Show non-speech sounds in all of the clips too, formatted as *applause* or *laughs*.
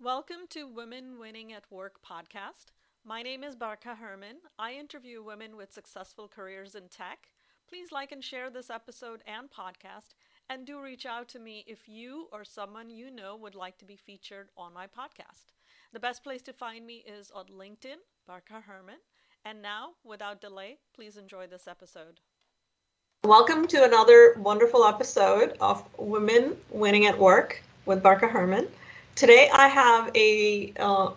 Welcome to Women Winning at Work podcast. My name is Barkha Herman. I interview women with successful careers in tech. Please like and share this episode and podcast, and do reach out to me if you or someone you know would like to be featured on my podcast. The best place to find me is on LinkedIn, Barkha Herman. And now, without delay, please enjoy this episode. Welcome to another wonderful episode of Women Winning at Work with Barkha Herman. Today I have a uh,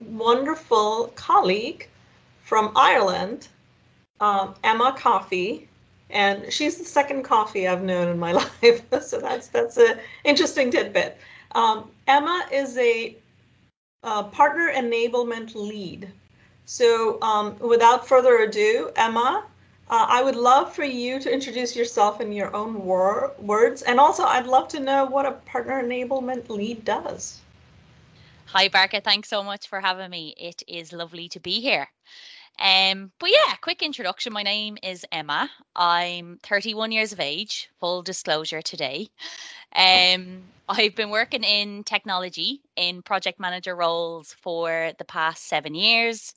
wonderful colleague from Ireland, um, Emma Coffey, and she's the second Coffey I've known in my *laughs* life. so that's that's an interesting tidbit. Um, Emma is a, a, partner enablement lead. So um, without further ado, Emma, uh, I would love for you to introduce yourself in your own wor- words. And also, I'd love to know what a partner enablement lead does. Hi, Barkha. Thanks so much for having me. It is lovely to be here. Um, but yeah, quick introduction. My name is Emma. I'm 31 years of age, full disclosure today. Um, I've been working in technology in project manager roles for the past seven years.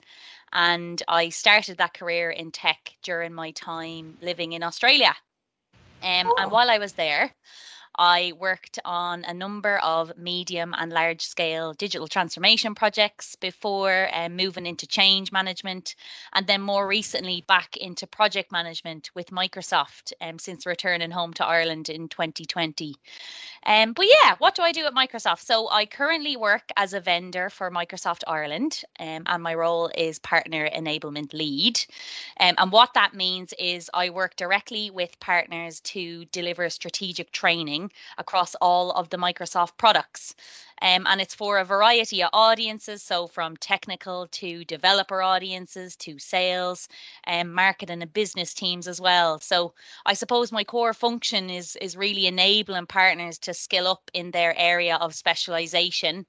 And I started that career in tech during my time living in Australia. Um, oh. And while I was there, I worked on a number of medium and large scale digital transformation projects before um, moving into change management and then more recently back into project management with Microsoft um, since returning home to Ireland in 2020. Um, but yeah, what do I do at Microsoft? So I currently work as a vendor for Microsoft Ireland um, and my role is partner enablement lead. Um, and what that means is I work directly with partners to deliver strategic training across all of the Microsoft products. Um, and it's for a variety of audiences, so from technical to developer audiences to sales and um, marketing and business teams as well. So I suppose my core function is is really enabling partners to skill up in their area of specialization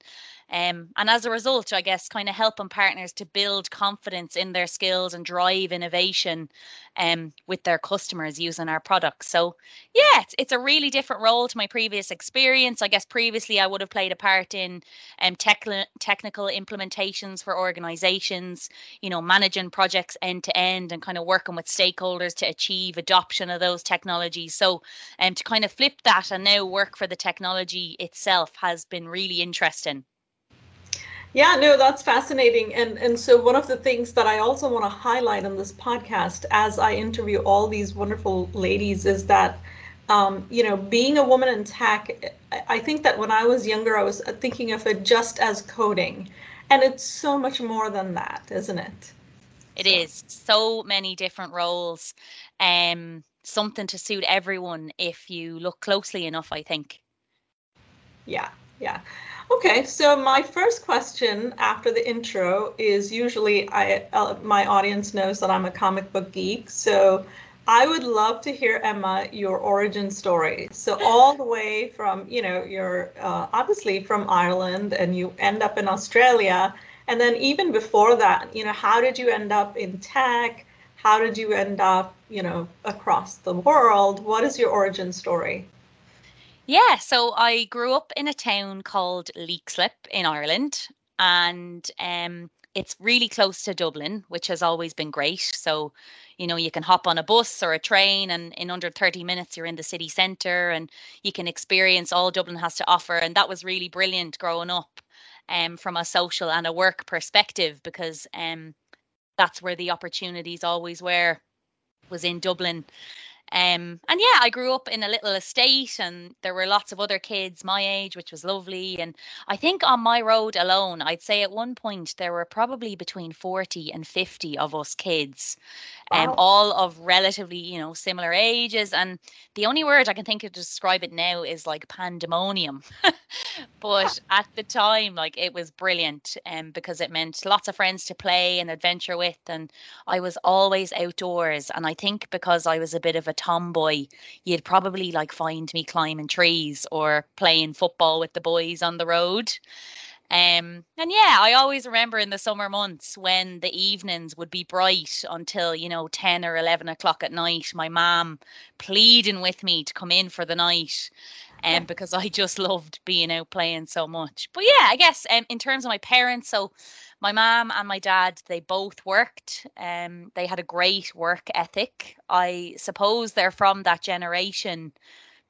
um, and as a result, I guess, kind of helping partners to build confidence in their skills and drive innovation um, with their customers using our products. So, yeah, it's, it's a really different role to my previous experience. I guess previously I would have played a part in um, tech, technical implementations for organizations, you know, managing projects end to end and kind of working with stakeholders to achieve adoption of those technologies. So, um, to kind of flip that and now work for the technology itself has been really interesting. Yeah, no, that's fascinating. And and so one of the things that I also want to highlight on this podcast as I interview all these wonderful ladies is that um, you know, being a woman in tech, I think that when I was younger, I was thinking of it just as coding. And it's so much more than that, isn't it? It is so. many different roles. Um, something to suit everyone if you look closely enough, I think. Yeah, yeah. Okay, so my first question after the intro is usually I uh, my audience knows that I'm a comic book geek, so I would love to hear Emma your origin story. So all the way from you know you're uh, obviously from Ireland and you end up in Australia, and then even before that, you know how did you end up in tech? How did you end up you know across the world? What is your origin story? Yeah, so I grew up in a town called Leixlip in Ireland, and um, it's really close to Dublin, which has always been great. So, you know, you can hop on a bus or a train, and in under 30 minutes, you're in the city centre and you can experience all Dublin has to offer. And that was really brilliant growing up um, from a social and a work perspective because um, that's where the opportunities always were, was in Dublin. Um, and yeah, I grew up in a little estate and there were lots of other kids my age, which was lovely. And I think on my road alone, I'd say at one point there were probably between 40 and 50 of us kids, um, wow. all of relatively, you know, similar ages. And the only word I can think of to describe it now is like pandemonium. *laughs* but *laughs* at the time, like it was brilliant um, because it meant lots of friends to play and adventure with. And I was always outdoors. And I think because I was a bit of a tomboy, you'd probably like find me climbing trees or playing football with the boys on the road. Um, and yeah, I always remember in the summer months when the evenings would be bright until, you know, 10 or 11 o'clock at night, my mom pleading with me to come in for the night. Um, yeah. because I just loved being out playing so much. But yeah, I guess um, in terms of my parents, so my mom and my dad, they both worked. Um, they had a great work ethic. I suppose they're from that generation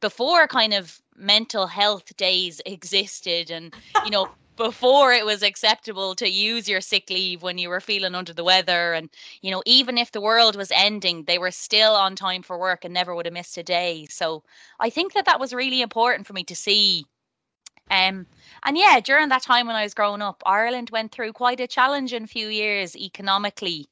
before kind of mental health days existed and you know before it was acceptable to use your sick leave when you were feeling under the weather. And you know even if the world was ending they were still on time for work and never would have missed a day. So i think that that was really important for me to see. Um and yeah during that time when i was growing up ireland went through quite a challenging few years economically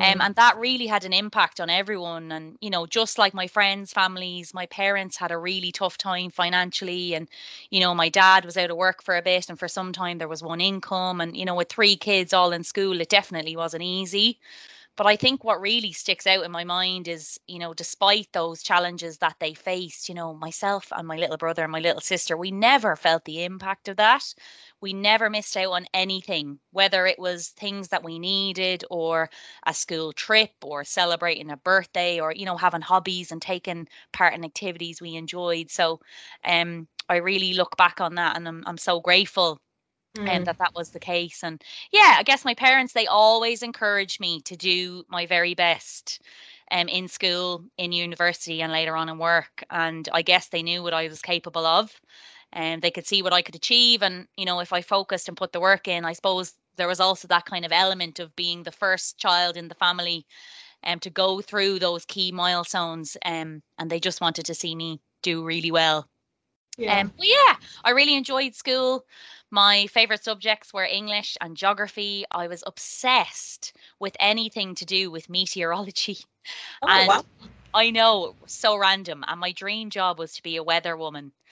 um, mm. and that really had an impact on everyone. And, you know, just like my friends' families, my parents had a really tough time financially. And, you know, my dad was out of work for a bit, and for some time there was one income. And, you know, with three kids all in school, it definitely wasn't easy. But I think what really sticks out in my mind is, you know, despite those challenges that they faced, you know, myself and my little brother and my little sister, we never felt the impact of that. We never missed out on anything, whether it was things that we needed or a school trip or celebrating a birthday or, you know, having hobbies and taking part in activities we enjoyed. So um I really look back on that and I'm I'm so grateful and mm. that that was the case and yeah i guess my parents they always encouraged me to do my very best um, in school in university and later on in work and i guess they knew what i was capable of and they could see what i could achieve and you know if i focused and put the work in i suppose there was also that kind of element of being the first child in the family um, to go through those key milestones um, and they just wanted to see me do really well yeah. Um, but yeah, I really enjoyed school. My favorite subjects were English and geography. I was obsessed with anything to do with meteorology. Oh, and wow. I know, so random. And my dream job was to be a weather woman. *laughs*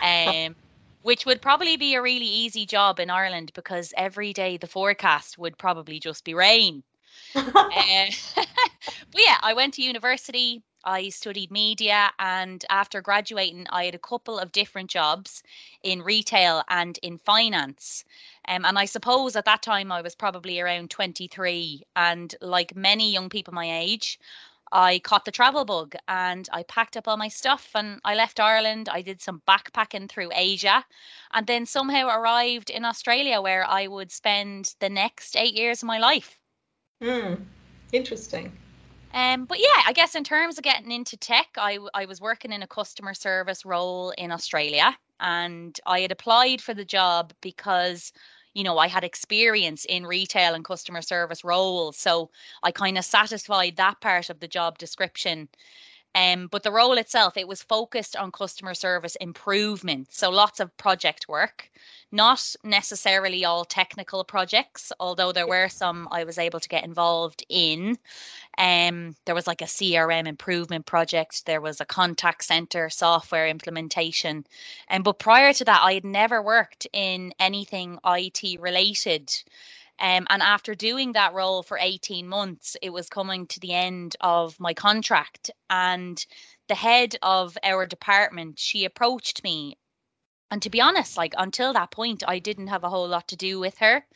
Um, which would probably be a really easy job in Ireland because every day the forecast would probably just be rain. *laughs* uh, *laughs* but yeah, I went to university. I studied media, and after graduating, I had a couple of different jobs in retail and in finance. Um, and I suppose at that time I was probably around 23. And like many young people my age, I caught the travel bug and I packed up all my stuff and I left Ireland. I did some backpacking through Asia and then somehow arrived in Australia where I would spend the next eight years of my life. Hmm. Interesting. Um, but yeah, I guess in terms of getting into tech, I, I was working in a customer service role in Australia and I had applied for the job because you know, I had experience in retail and customer service roles. So I kind of satisfied that part of the job description. Um, but the role itself, it was focused on customer service improvement. So lots of project work, not necessarily all technical projects, although there were some I was able to get involved in. Um, there was like a CRM improvement project, there was a contact center software implementation. And um, but prior to that, I had never worked in anything IT related. Um, and after doing that role for 18 months, it was coming to the end of my contract. And the head of our department, she approached me. And to be honest, like until that point, I didn't have a whole lot to do with her.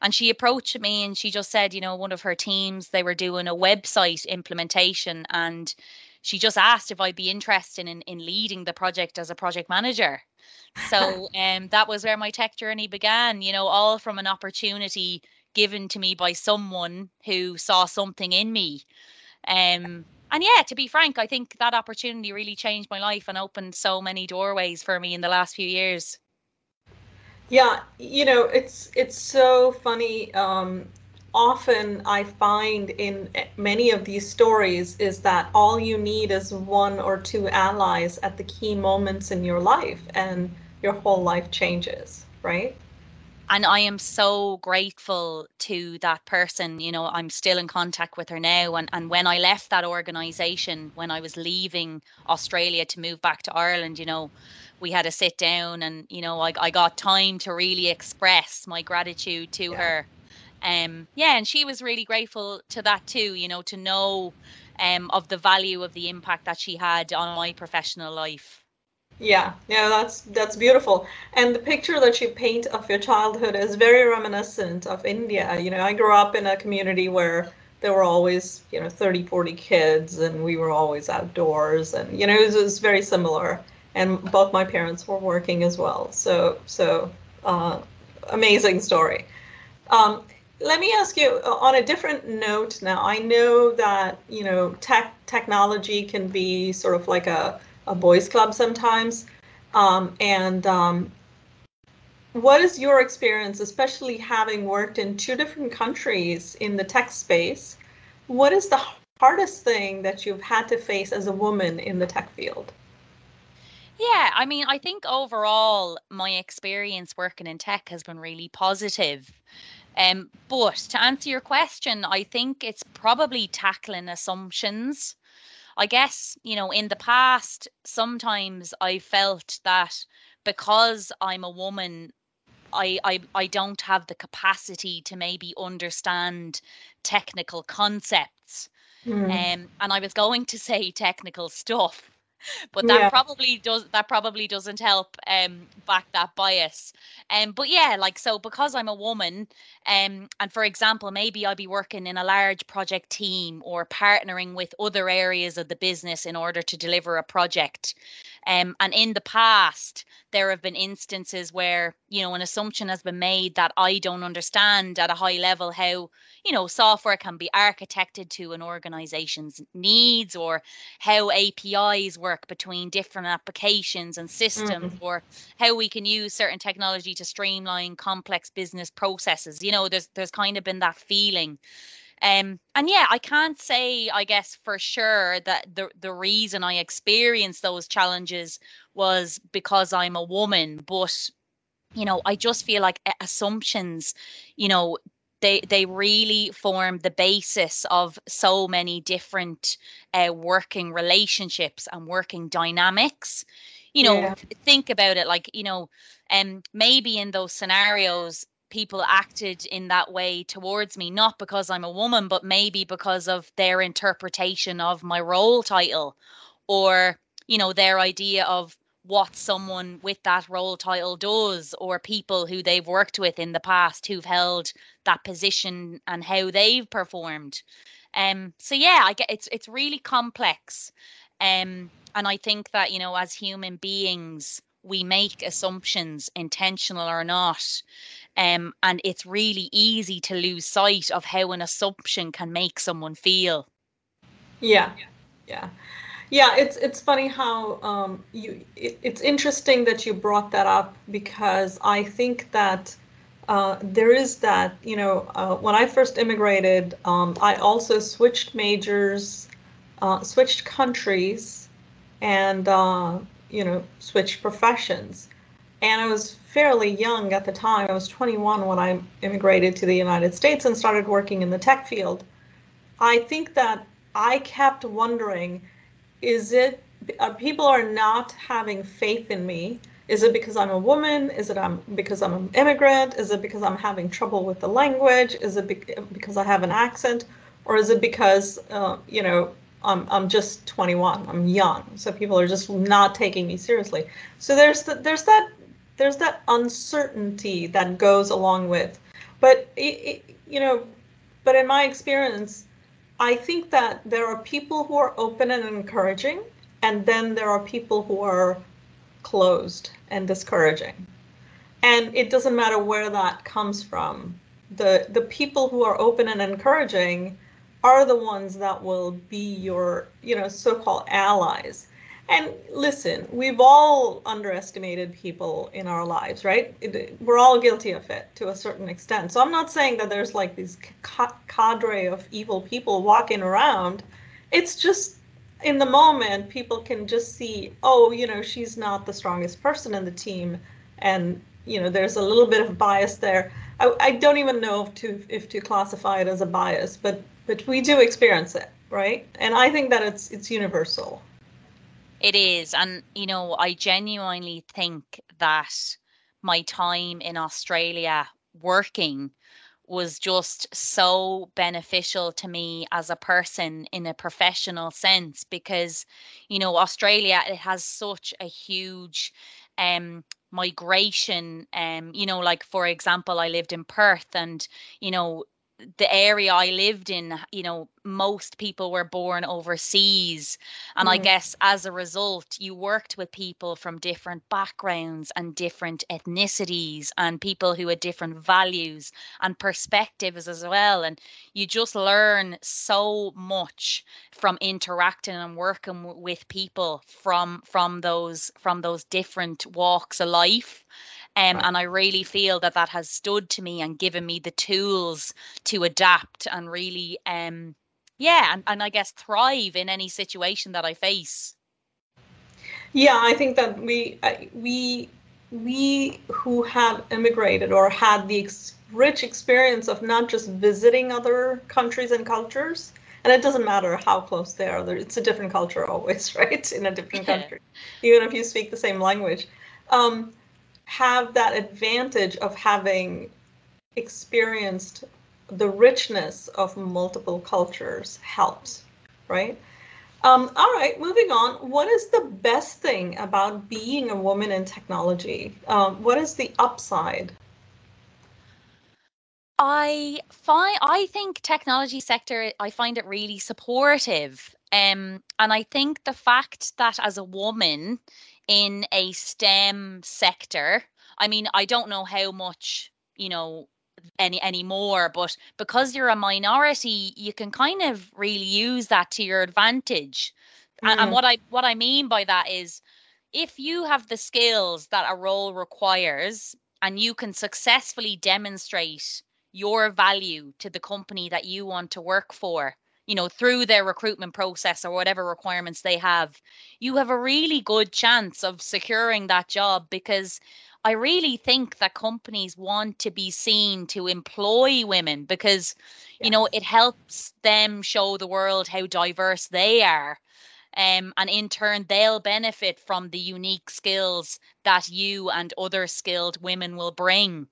And she approached me and she just said, you know, one of her teams, they were doing a website implementation and she just asked if I'd be interested in, in leading the project as a project manager. So um, that was where my tech journey began, you know, all from an opportunity given to me by someone who saw something in me. Um, and yeah, to be frank, I think that opportunity really changed my life and opened so many doorways for me in the last few years. Yeah, you know, it's it's so funny. Um, often I find in many of these stories is that all you need is one or two allies at the key moments in your life and your whole life changes, right? And I am so grateful to that person. You know, I'm still in contact with her now. And, and when I left that organization, when I was leaving Australia to move back to Ireland, you know, we had a sit down and, you know, I, I got time to really express my gratitude to yeah. her um yeah and she was really grateful to that too you know to know um of the value of the impact that she had on my professional life yeah yeah that's that's beautiful and the picture that you paint of your childhood is very reminiscent of india you know i grew up in a community where there were always you know 30 40 kids and we were always outdoors and you know it was, it was very similar and both my parents were working as well. So so uh, amazing story. Um, let me ask you uh, on a different note now. I know that you know tech technology can be sort of like a, a boys club sometimes, um, and um, what is your experience, especially having worked in two different countries in the tech space? What is the hardest thing that you've had to face as a woman in the tech field? Yeah, I mean, I think overall my experience working in tech has been really positive. Um, but to answer your question, I think it's probably tackling assumptions. I guess, you know, in the past, sometimes I felt that because I'm a woman, I, I I don't have the capacity to maybe understand technical concepts. Mm. Um, and I was going to say technical stuff, *laughs* but that yeah. probably does that probably doesn't help um back that bias um but yeah like so because i'm a woman um and for example maybe i'll be working in a large project team or partnering with other areas of the business in order to deliver a project um and in the past there have been instances where you know an assumption has been made that i don't understand at a high level how you know software can be architected to an organization's needs or how apis work between different applications and systems mm. or how we can use certain technology to streamline complex business processes you know there's there's kind of been that feeling um, and yeah, I can't say, I guess, for sure that the the reason I experienced those challenges was because I'm a woman, but you know, I just feel like assumptions, you know, they they really form the basis of so many different uh, working relationships and working dynamics you know yeah. think about it like you know um maybe in those scenarios people acted in that way towards me not because i'm a woman but maybe because of their interpretation of my role title or you know their idea of what someone with that role title does or people who they've worked with in the past who've held that position and how they've performed. Um so yeah i get it's it's really complex. Um and i think that you know as human beings we make assumptions intentional or not um and it's really easy to lose sight of how an assumption can make someone feel yeah yeah yeah, it's it's funny how um, you. It, it's interesting that you brought that up because I think that uh, there is that. You know, uh, when I first immigrated, um, I also switched majors, uh, switched countries, and uh, you know, switched professions. And I was fairly young at the time. I was 21 when I immigrated to the United States and started working in the tech field. I think that I kept wondering is it people are not having faith in me? Is it because i'm a woman? Is it I'm, because i'm an immigrant? Is it because i'm having trouble with the language? Is it be- because i have an accent? Or is it because uh, you know I'm, I'm just 21 i'm young. So people are just not taking me seriously. So there's the, there's that there's that uncertainty that goes along with but it, it, you know but in my experience I think that there are people who are open and encouraging, and then there are people who are closed and discouraging. And it doesn't matter where that comes from. The the people who are open and encouraging are the ones that will be your, you know, so-called allies. And listen, we've all underestimated people in our lives, right? It, we're all guilty of it to a certain extent. So I'm not saying that there's like these ca- cadre of evil people walking around. It's just in the moment, people can just see, oh, you know, she's not the strongest person in the team, and you know, there's a little bit of bias there. I, I don't even know if to if to classify it as a bias, but but we do experience it, right? And I think that it's it's universal. It is. And, you know, I genuinely think that my time in Australia working was just so beneficial to me as a person in a professional sense because you know australia it has such a huge um migration um you know like for example i lived in perth and you know the area I lived in, you know, most people were born overseas. And mm. I guess as a result, you worked with people from different backgrounds and different ethnicities and people who had different values and perspectives as well. And you just learn so much from interacting and working with people from from those from those different walks of life. Um, and I really feel that that has stood to me and given me the tools to adapt and really, um, yeah, and, and I guess thrive in any situation that I face. Yeah, I think that we we we who have immigrated or had the ex- rich experience of not just visiting other countries and cultures, and it doesn't matter how close they are, it's a different culture always, *laughs* right? In a different country, even if you speak the same language. Um, have that advantage of having experienced the richness of multiple cultures helps, right? Um, all right, moving on. What is the best thing about being a woman in technology? Um, what is the upside? I find I think technology sector I find it really supportive. Um, and I think the fact that as a woman in a STEM sector. I mean, I don't know how much, you know, any anymore, but because you're a minority, you can kind of really use that to your advantage. Mm. And, and what I what I mean by that is if you have the skills that a role requires and you can successfully demonstrate your value to the company that you want to work for you know through their recruitment process or whatever requirements they have you have a really good chance of securing that job because I really think that companies want to be seen to employ women because yes. you know it helps them show the world how diverse they are um, and in turn they'll benefit from the unique skills that you and other skilled women will bring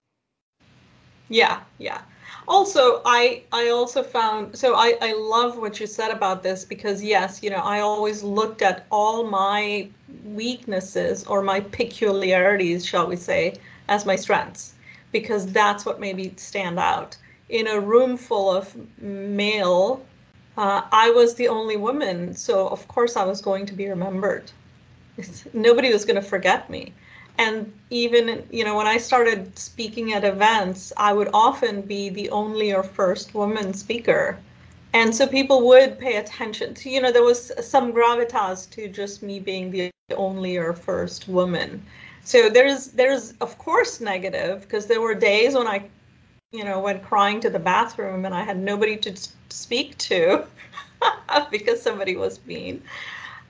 yeah yeah also i i also found so i i love what you said about this because yes you know i always looked at all my weaknesses or my peculiarities shall we say as my strengths because that's what made me stand out. In a room full of male uh, i was the only woman so of course i was going to be remembered. *laughs* Nobody was going to forget me and even you know when i started speaking at events i would often be the only or first woman speaker. And so people would pay attention to you know there was some gravitas to just me being the only or first woman. So there's there's of course negative because there were days when i you know went crying to the bathroom and i had nobody to speak to *laughs* because somebody was mean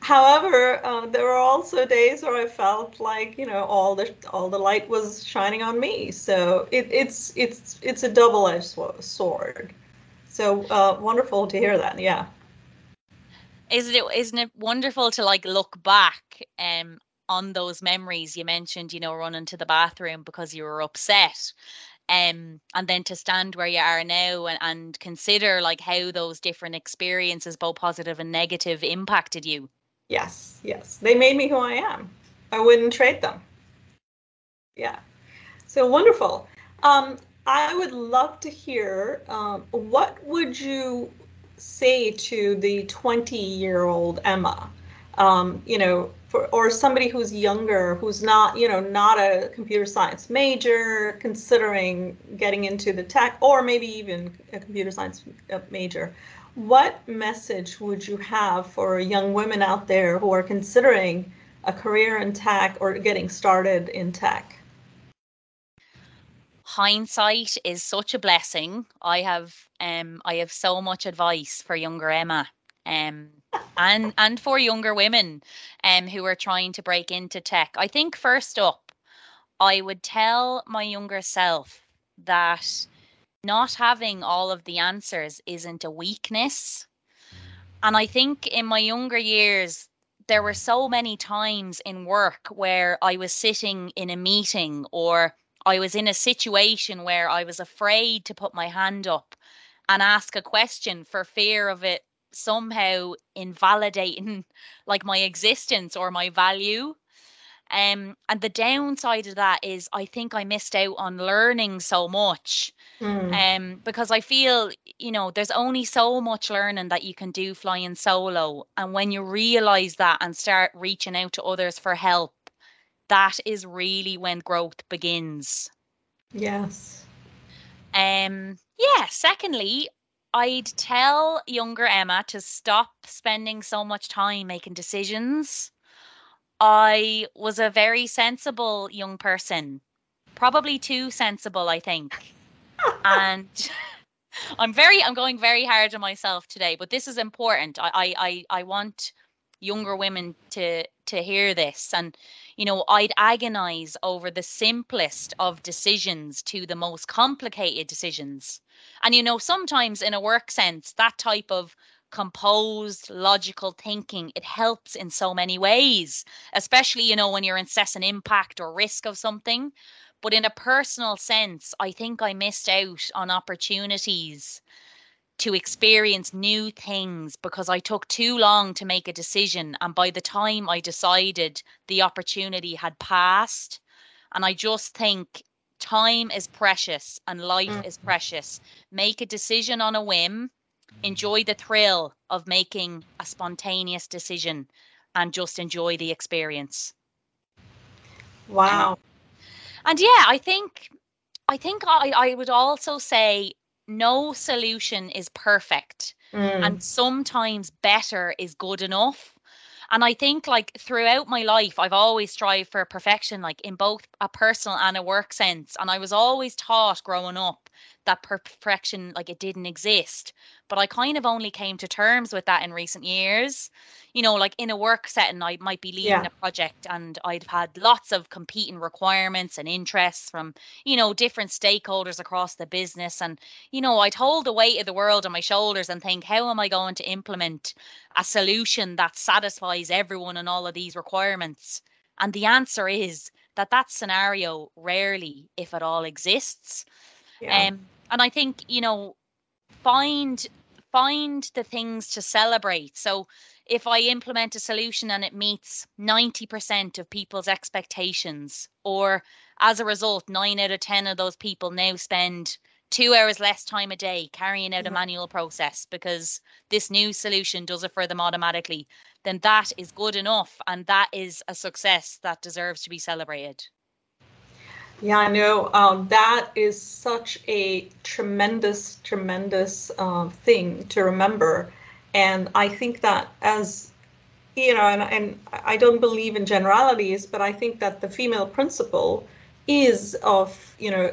However, uh, there were also days where I felt like you know all the all the light was shining on me. So it, it's it's it's a double-edged sword. So uh, wonderful to hear that. Yeah. Isn't it isn't it wonderful to like look back um on those memories you mentioned, you know, running to the bathroom because you were upset. Um, and then to stand where you are now and, and consider like how those different experiences, both positive and negative, impacted you. Yes, yes. They made me who I am. I wouldn't trade them. Yeah. So wonderful. Um, I would love to hear um, what would you say to the 20 year old Emma? Um, you know, for, or somebody who's younger, who's not, you know, not a computer science major, considering getting into the tech, or maybe even a computer science uh, major what message would you have for young women out there who are considering a career in tech or getting started in tech? Hindsight is such a blessing. I have um I have so much advice for younger Emma. Um and and for younger women um who are trying to break into tech. I think first up I would tell my younger self that not having all of the answers isn't a weakness. And I think in my younger years, there were so many times in work where I was sitting in a meeting or I was in a situation where I was afraid to put my hand up and ask a question for fear of it somehow invalidating *laughs* like my existence or my value. Um, and the downside of that is I think I missed out on learning so much. Mm. Um, because I feel, you know, there's only so much learning that you can do flying solo. And when you realize that and start reaching out to others for help, that is really when growth begins. Yes. Um, yeah, secondly, I'd tell younger Emma to stop spending so much time making decisions. I was a very sensible young person, probably too sensible, I think. And *laughs* I'm very, I'm going very hard on myself today, but this is important. I, I, I, want younger women to to hear this. And you know i'd agonize over the simplest of decisions to the most complicated decisions. And you know sometimes in a work sense that type of composed logical thinking it helps in so many ways especially you know when you're assessing impact or risk of something but in a personal sense i think i missed out on opportunities to experience new things because I took too long to make a decision. And by the time I decided, the opportunity had passed. And I just think time is precious and life Mm. is precious. Make a decision on a whim, enjoy the thrill of making a spontaneous decision, and just enjoy the experience. Wow. And yeah, I think I think I, I would also say no solution is perfect. Mm. and sometimes better is good enough and i think like throughout my life i've always strived for perfection like in both a personal and a work sense and i was always taught growing up that perfection like it didn't exist but i kind of only came to terms with that in recent years you know like in a work setting i might be leading Yeah. a project and i'd had lots of competing requirements and interests from you know different stakeholders across the business and you know, I'd hold the weight of the world on my shoulders and think, how am I going to implement a solution that satisfies everyone and all of these requirements? And the answer is that that scenario rarely, if at all, exists. Yeah. Um, and I think you know, find find the things to celebrate. So if I implement a solution and it meets 90% of people's expectations, or as a result, nine out of 10 of those people now spend two hours less time a day carrying out a manual process because this new solution does it for them automatically, then that is good enough. And that is a success that deserves to be celebrated. Yeah, I know. Um, that is such a tremendous, tremendous uh, thing to remember. And I think that as you know, and, and I don't believe in generalities, but I think that the female principle is of, you know,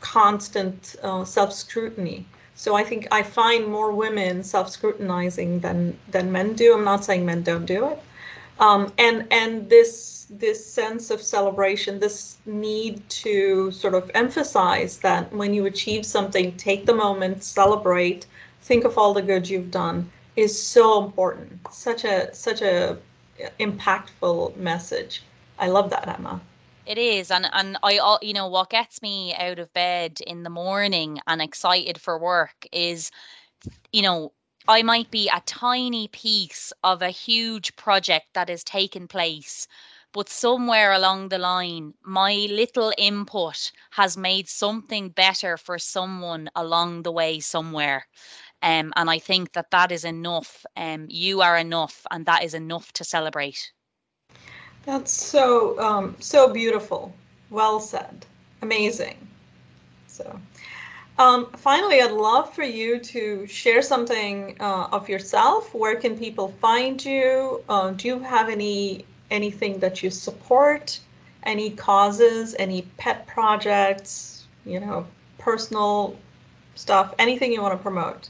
constant uh, self scrutiny. So I think I find more women self scrutinizing than than men do. I'm not saying men don't do it. Um, and and this this sense of celebration, this need to sort of emphasize that when you achieve something, take the moment, celebrate, think of all the good you've done, is so important. Such a such a impactful message. I love that, Emma. It is, and and I, you know, what gets me out of bed in the morning and excited for work is, you know, I might be a tiny piece of a huge project that is taking place, but somewhere along the line, my little input has made something better for someone along the way somewhere. Um, and I think that that is enough. Um, you are enough, and that is enough to celebrate. That's so um, so beautiful. Well said. Amazing. So, um, finally, I'd love for you to share something uh, of yourself. Where can people find you? Uh, do you have any anything that you support? Any causes? Any pet projects? You know, personal stuff. Anything you want to promote?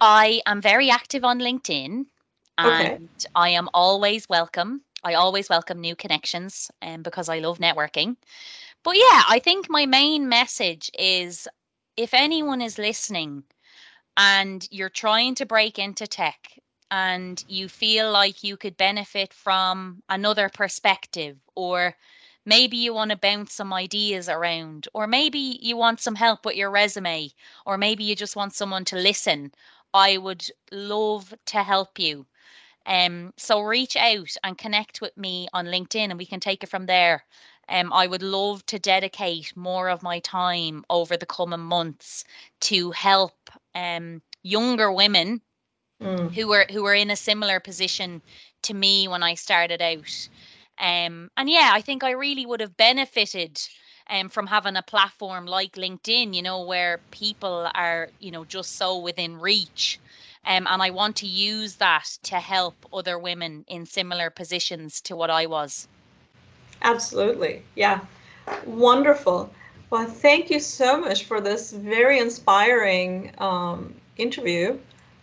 I am very active on LinkedIn Okay. and I am always welcome. I always welcome new connections um, because I love networking. But yeah, I think my main message is if anyone is listening and you're trying to break into tech and you feel like you could benefit from another perspective or maybe you want to bounce some ideas around or maybe you want some help with your resume or maybe you just want someone to listen I would love to help you. Um, so reach out and connect with me on LinkedIn and we can take it from there. Um, I would love to dedicate more of my time over the coming months to help um, younger women mm. who were who were in a similar position to me when I started out. Um, and yeah, I think I really would have benefited um, from having a platform like LinkedIn, you know, where people are, you know, just so within reach. Um, and I want to use that to help other women in similar positions to what I was. Absolutely. Yeah. Wonderful. Well, thank you so much for this very inspiring um, interview.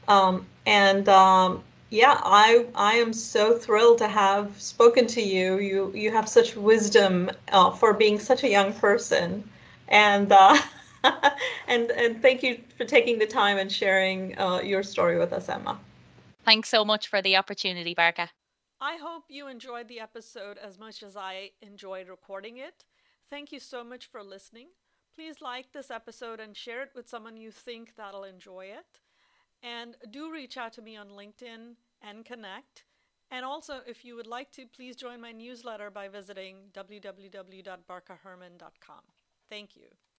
Um, and um, yeah, I I am so thrilled to have spoken to you. You you have such wisdom uh, for being such a young person, and uh, *laughs* and and thank you for taking the time and sharing uh, your story with us, Emma. Thanks so much for the opportunity, Barkha. I hope you enjoyed the episode as much as I enjoyed recording it. Thank you so much for listening. Please like this episode and share it with someone you think that'll enjoy it. And do reach out to me on LinkedIn and connect. And also, if you would like to, please join my newsletter by visiting www.barkhaherman.com. Thank you.